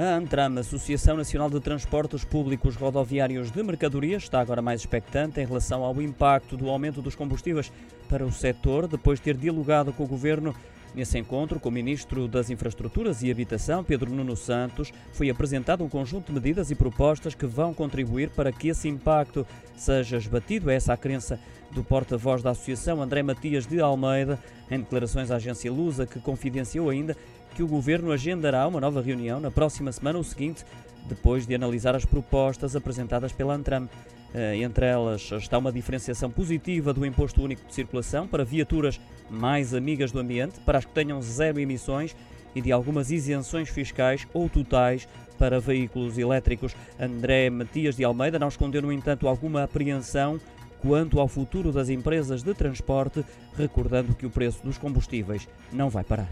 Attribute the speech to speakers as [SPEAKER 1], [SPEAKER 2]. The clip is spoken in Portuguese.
[SPEAKER 1] A ANTRAM, Associação Nacional de Transportes Públicos Rodoviários de Mercadorias, está agora mais expectante em relação ao impacto do aumento dos combustíveis para o setor, depois de ter dialogado com o governo. Nesse encontro, com o Ministro das Infraestruturas e Habitação, Pedro Nuno Santos, foi apresentado um conjunto de medidas e propostas que vão contribuir para que esse impacto seja esbatido. É essa a crença do porta-voz da Associação, André Matias de Almeida, em declarações à agência Lusa, que confidenciou ainda que o Governo agendará uma nova reunião na próxima semana ou seguinte, depois de analisar as propostas apresentadas pela Antram. Eh, entre elas está uma diferenciação positiva do imposto único de circulação para viaturas mais amigas do ambiente, para as que tenham zero emissões e de algumas isenções fiscais ou totais para veículos elétricos. André Matias de Almeida não escondeu, no entanto, alguma apreensão quanto ao futuro das empresas de transporte, recordando que o preço dos combustíveis não vai parar.